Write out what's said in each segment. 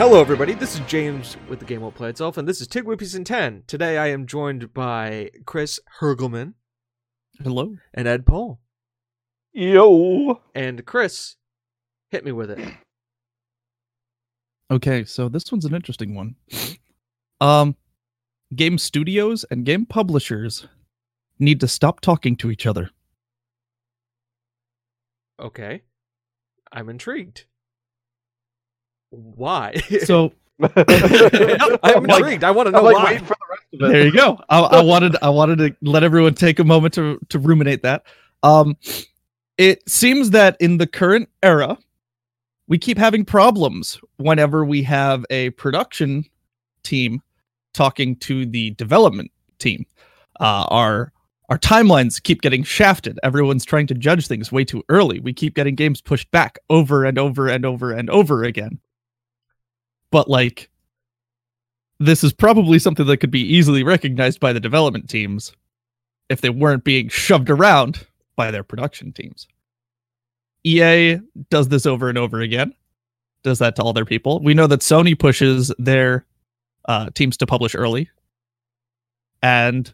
Hello, everybody. This is James with the Game Won't Play Itself, and this is Tig Whippies in 10. Today I am joined by Chris Hergelman Hello. and Ed Paul. Yo. And Chris, hit me with it. Okay, so this one's an interesting one. Um, game studios and game publishers need to stop talking to each other. Okay. I'm intrigued. Why? So I'm I'm like, intrigued. I want to know I'm like why. for the rest of it. there you go. I, I wanted I wanted to let everyone take a moment to to ruminate that. Um, it seems that in the current era, we keep having problems whenever we have a production team talking to the development team. Uh, our our timelines keep getting shafted. Everyone's trying to judge things way too early. We keep getting games pushed back over and over and over and over again. But like this is probably something that could be easily recognized by the development teams if they weren't being shoved around by their production teams. EA does this over and over again. Does that to all their people. We know that Sony pushes their uh, teams to publish early. And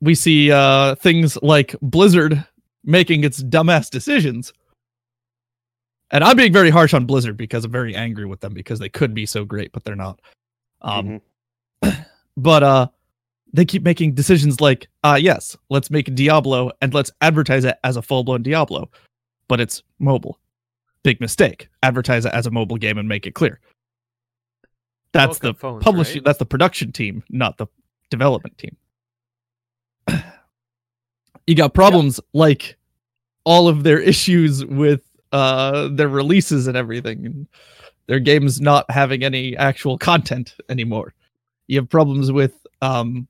we see uh, things like Blizzard making its dumbass decisions. And I'm being very harsh on Blizzard because I'm very angry with them because they could be so great, but they're not. Um, Mhm. but uh they keep making decisions like uh yes let's make Diablo and let's advertise it as a full-blown Diablo but it's mobile big mistake advertise it as a mobile game and make it clear that's Welcome the phones, publishing right? that's the production team not the development team you got problems like all of their issues with uh their releases and everything and their games not having any actual content anymore. You have problems with um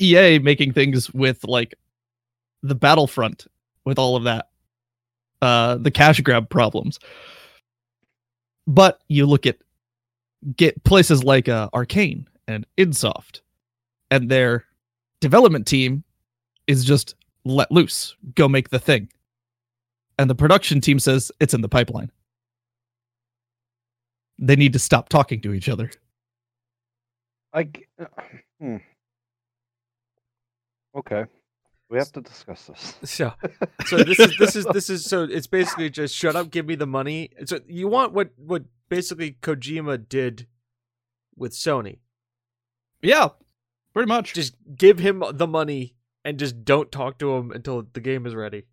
EA making things with like the Battlefront with all of that uh the cash grab problems. But you look at get places like uh, Arkane and id Soft and their development team is just let loose. Go make the thing and the production team says it's in the pipeline they need to stop talking to each other I g- hmm. Okay. We have to discuss this. So, so this is this is this is so it's basically just shut up, give me the money. So you want what what basically Kojima did with Sony. yeah pretty much Just give him the money and just don't talk to him until the game is ready.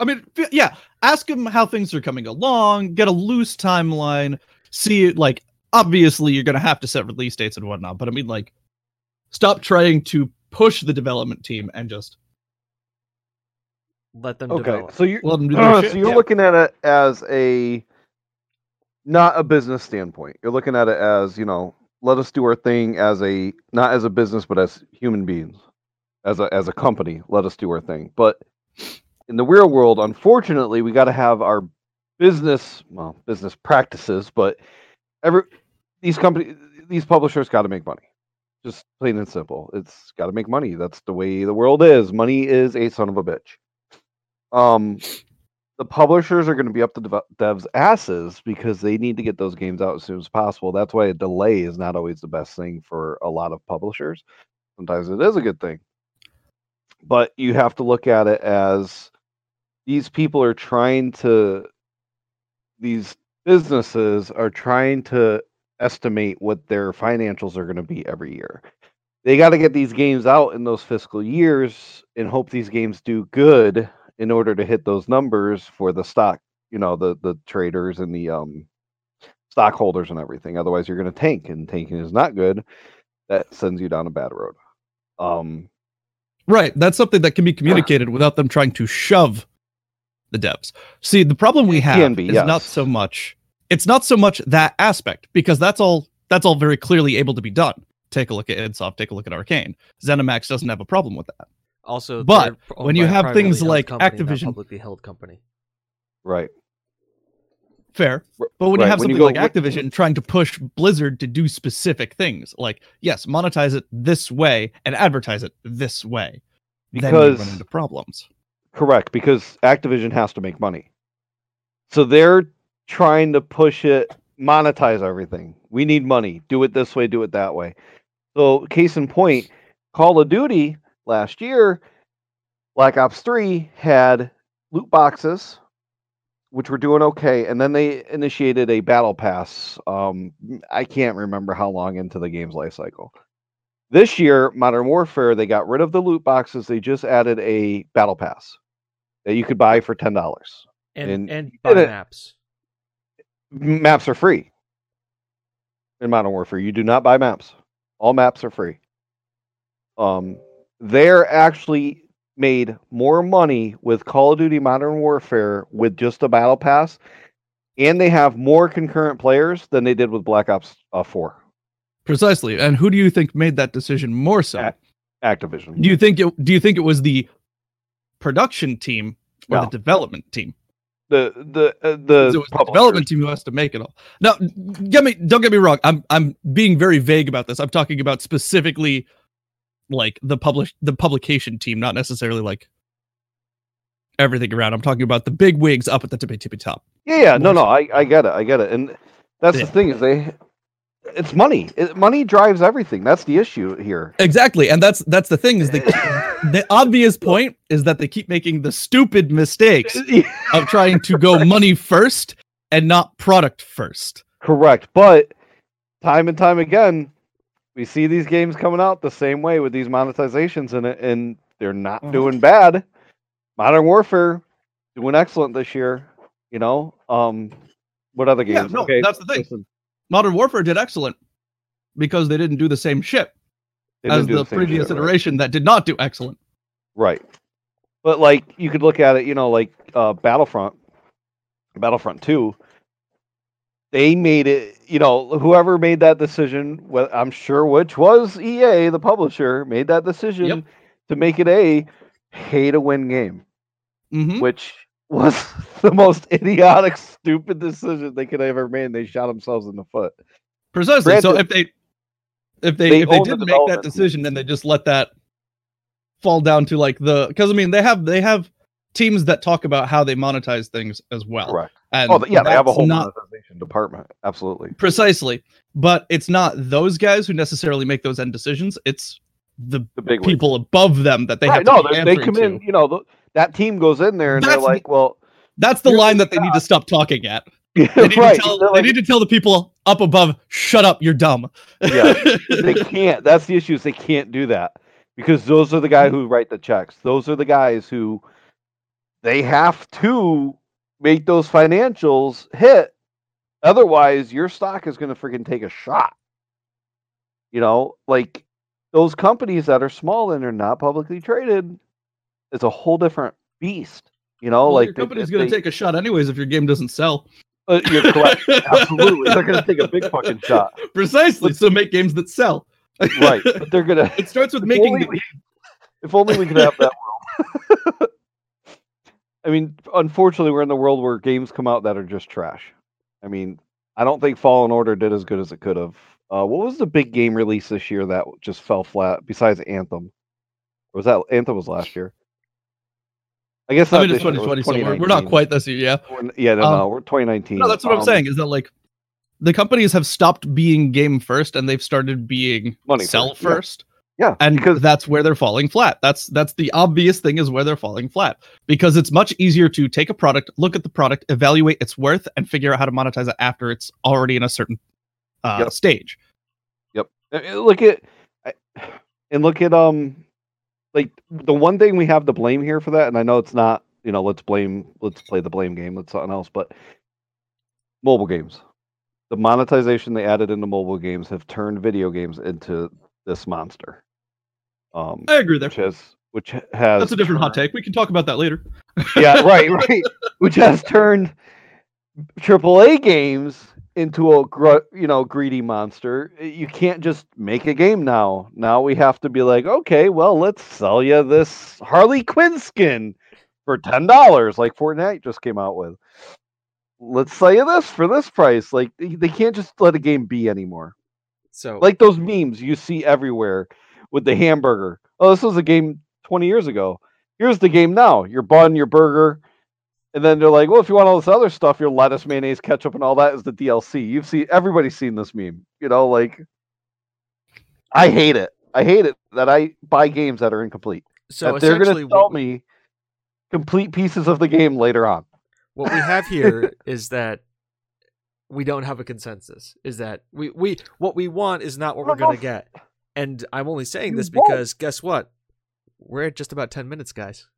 I mean, yeah, ask him how things are coming along, get a loose timeline, see like obviously you're going to have to set release dates and whatnot, but I mean, like, stop trying to push the development team and just Let them Okay. develop. So you're let them do their uh, shit. so you're Yeah. looking at it as a not a business standpoint. You're looking at it as, you know, let us do our thing as a not as a business but as human beings. As a as a company, let us do our thing. But in the real world, unfortunately, we got to have our business, well, business practices, but every these companies these publishers got to make money. Just plain and simple. It's got to make money. That's the way the world is. Money is a son of a bitch. Um, the publishers are going to be up the dev- devs' asses because they need to get those games out as soon as possible. That's why a delay is not always the best thing for a lot of publishers. Sometimes it is a good thing, but you have to look at it as these people are trying to. These businesses are trying to estimate what their financials are going to be every year. They got to get these games out in those fiscal years and hope these games do good in order to hit those numbers for the stock, you know, the the traders and the um stockholders and everything. Otherwise, you're going to tank, and tanking is not good. That sends you down a bad road. Um, Right. That's something that can be communicated without them trying to shove the devs. See, the problem we have can be, is not so much it's not so much that aspect because that's all that's all very clearly able to be done. Take a look at id Soft, take a look at Arkane. ZeniMax doesn't have a problem with that. Also, But when you have things like company, Activision- publicly held company. right. Fair. But when you have when you something go- like when- Activision trying to push Blizzard to do specific things, like yes, monetize it this way and advertise it this way, then you run into problems. Correct, because Activision has to make money. So they're trying to push it, monetize everything. We need money. Do it this way, do it that way. So, case in point, Call of Duty last year, Black Ops 3 had loot boxes, which were doing okay, and then they initiated a battle pass. Um, I can't remember how long into the game's life cycle. This year, Modern Warfare, they got rid of the loot boxes. They just added a battle pass that you could buy for ten dollars. and And and buy it. maps. Maps are free in Modern Warfare. You do not buy maps. All maps are free. Um, they're actually made more money with Call of Duty Modern Warfare with just a battle pass, and they have more concurrent players than they did with Black Ops uh, Four. Precisely. And who do you think made that decision more so? Ac- Activision. Do you think it do you think it was the production team or No. the development team? the the uh, 'Cause the, it the development team who has to make it all. Now, get me don't get me wrong. I'm I'm being very vague about this. I'm talking about specifically like the publish the publication team, not necessarily like everything around. I'm talking about the big wigs up at the tippy tippy top. Yeah, yeah, no, no. I, I get it, I get it, and that's Yeah. the thing is they, it's money. It, money drives everything. That's the issue here. Exactly, and that's that's the thing is the the obvious point is that they keep making the stupid mistakes of trying to go money first and not product first. Correct, but time and time again, we see these games coming out the same way with these monetizations in it, and they're not Mhm. doing bad. Modern Warfare doing excellent this year. You know, um, what other games? Yeah, no, okay, that's the thing. listen, Modern Warfare did excellent because they didn't do the same shit as didn't the, previous shit, right. iteration that did not do excellent. Right. But like you could look at it, you know, like uh Battlefront, Battlefront 2, they made it, you know, whoever made that decision, well, I'm sure which was EA, the publisher, made that decision Yep. to make it a pay to win game, hmm which was the most idiotic, stupid decision they could have ever made. and They shot themselves in the foot. Precisely. so if they if they they if they own the make that decision and they just let that fall down to like the because I mean they have they have teams that talk about how they monetize things as well. Correct. And Oh, yeah, they have a whole not monetization department. Absolutely. precisely, but it's not those guys who necessarily make those end decisions. It's the The big people above them that they right, have to no, they, they come to. in, you know, the, that team goes in there and That's they're the- like, well, That's the line that they need to stop talking at. They need, right. to, tell, they're they need to tell the people up above, "Shut up, you're dumb." Yeah. they can't. That's the issue. Is they can't do that because those are the guys who write the checks. Those are the guys who they have to make those financials hit. Otherwise, your stock is going to freaking take a shot. You know, like those companies that are small and are not publicly traded, it's a whole different beast. You know, Well, like your company's going to take a shot anyways if your game doesn't sell. Uh, you're correct. Absolutely, they're going to take a big fucking shot. Precisely. So make games that sell. Right, but they're going to. It starts with making. the- we- if only we could have that world. I mean, unfortunately, we're in the world where games come out that are just trash. I mean, I don't think Fallen Order did as good as it could have. Uh, what was the big game release this year that just fell flat? Besides Anthem, or was that Anthem was last year? I guess I mean, it's this year, it 2020, was so we're, not quite this year. Yeah. We're- Yeah, no, Um, no, we're 2019. No, that's what I'm Um, saying. Is that like the companies have stopped being game first and they've started being Money sell first, yeah. first. Yeah, and because that's where they're falling flat that's that's the obvious thing is where they're falling flat because it's much easier to take a product look at the product evaluate its worth and figure out how to monetize it after it's already in a certain uh, Yep. stage Yep. Uh, uh, Look at and look at um like the one thing we have to blame here for that, and I know it's not, you know, let's blame let's play the blame game, let's something else, but mobile games. The monetization they added into mobile games have turned video games into this monster. Um i agree there which has which has that's a different hot take we can talk about that later yeah, right, right. Which has turned AAA games into a gr- you know greedy monster. Uh, You can't just make a game now. Now we have to be like, okay, well, let's sell you this Harley Quinn skin for ten dollars, like Fortnite just came out with. Let's sell you this for this price. Like they they can't just let a game be anymore. So Like those memes you see everywhere with the hamburger. Oh, this was a game 20 years ago. Here's the game now. Your bun, your burger, And then they're like, well, if you want all this other stuff, your lettuce, mayonnaise, ketchup, and all that is the DLC. You've seen everybody's seen this meme. You know, like I hate it. I hate it that I buy games that are incomplete. So that they're going to sell me complete pieces of the game later on. what we have here is that we don't have a consensus. Is that we we what we want is not what we're gonna get. And I'm only saying this because guess what? We're at just about ten minutes, guys.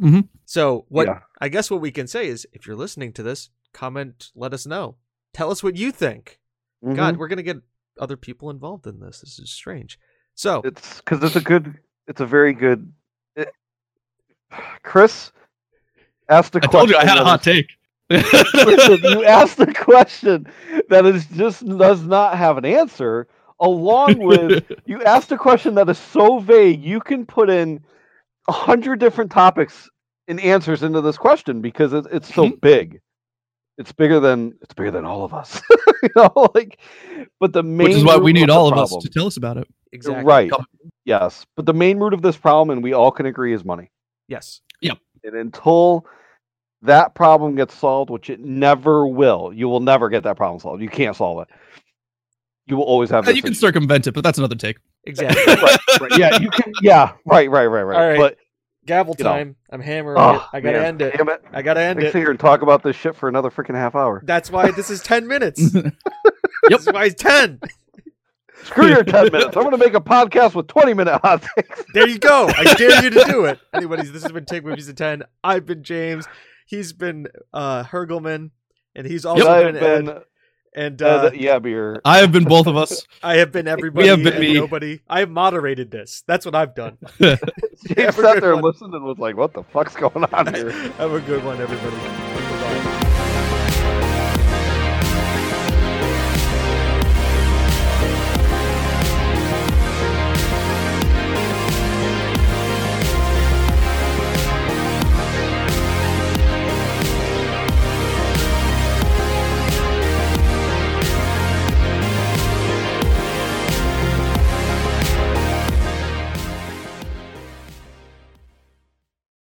Mhm. So what Yeah. I guess what we can say is if you're listening to this, comment, let us know. Tell us what you think. God, Mhm. we're gonna get other people involved in this. This is strange. So it's because it's a good, it's a very good. It, Chris asked a I question. told you I had a hot is- take. Listen, you asked a question that is just does not have an answer, along with you asked a question that is so vague you can put in a hundred different topics and answers into this question because it, it's so mm-hmm. big. It's bigger than it's bigger than all of us. you know, like but the main which is why we need the all of us to tell us about it. exactly. Right. Yes. But the main root of this problem, and we all can agree, is money. Yes. Yep. And until that problem gets solved, which it never will, you will never get that problem solved. You can't solve it. You will always have this you can circumvent it, but that's another take. Exactly. right, right, yeah, you can. Yeah, right, right, right, right. All right. But Gavel You know. time. I'm hammering oh, it. I gotta man, end it. Damn it! I gotta end I can it. sit here and talk about this shit for another freaking half hour. That's why this is ten minutes. Yep. This is why it's ten. Screw your ten minutes. I'm going to make a podcast with 20 minute hot takes. There you go. I dare you to do it. Anyways, this has been Take Movies to Ten. I've been James. He's been uh Hergelman, and he's also I've been, been, Ed. And uh, uh, yeah, beer. I have been both of us. I have been everybody. we have been me. Nobody. I have moderated this. That's what I've done. James Have a sat there one. listening and was like, "What the fuck's going on here?" Have a good one, everybody. Goodbye.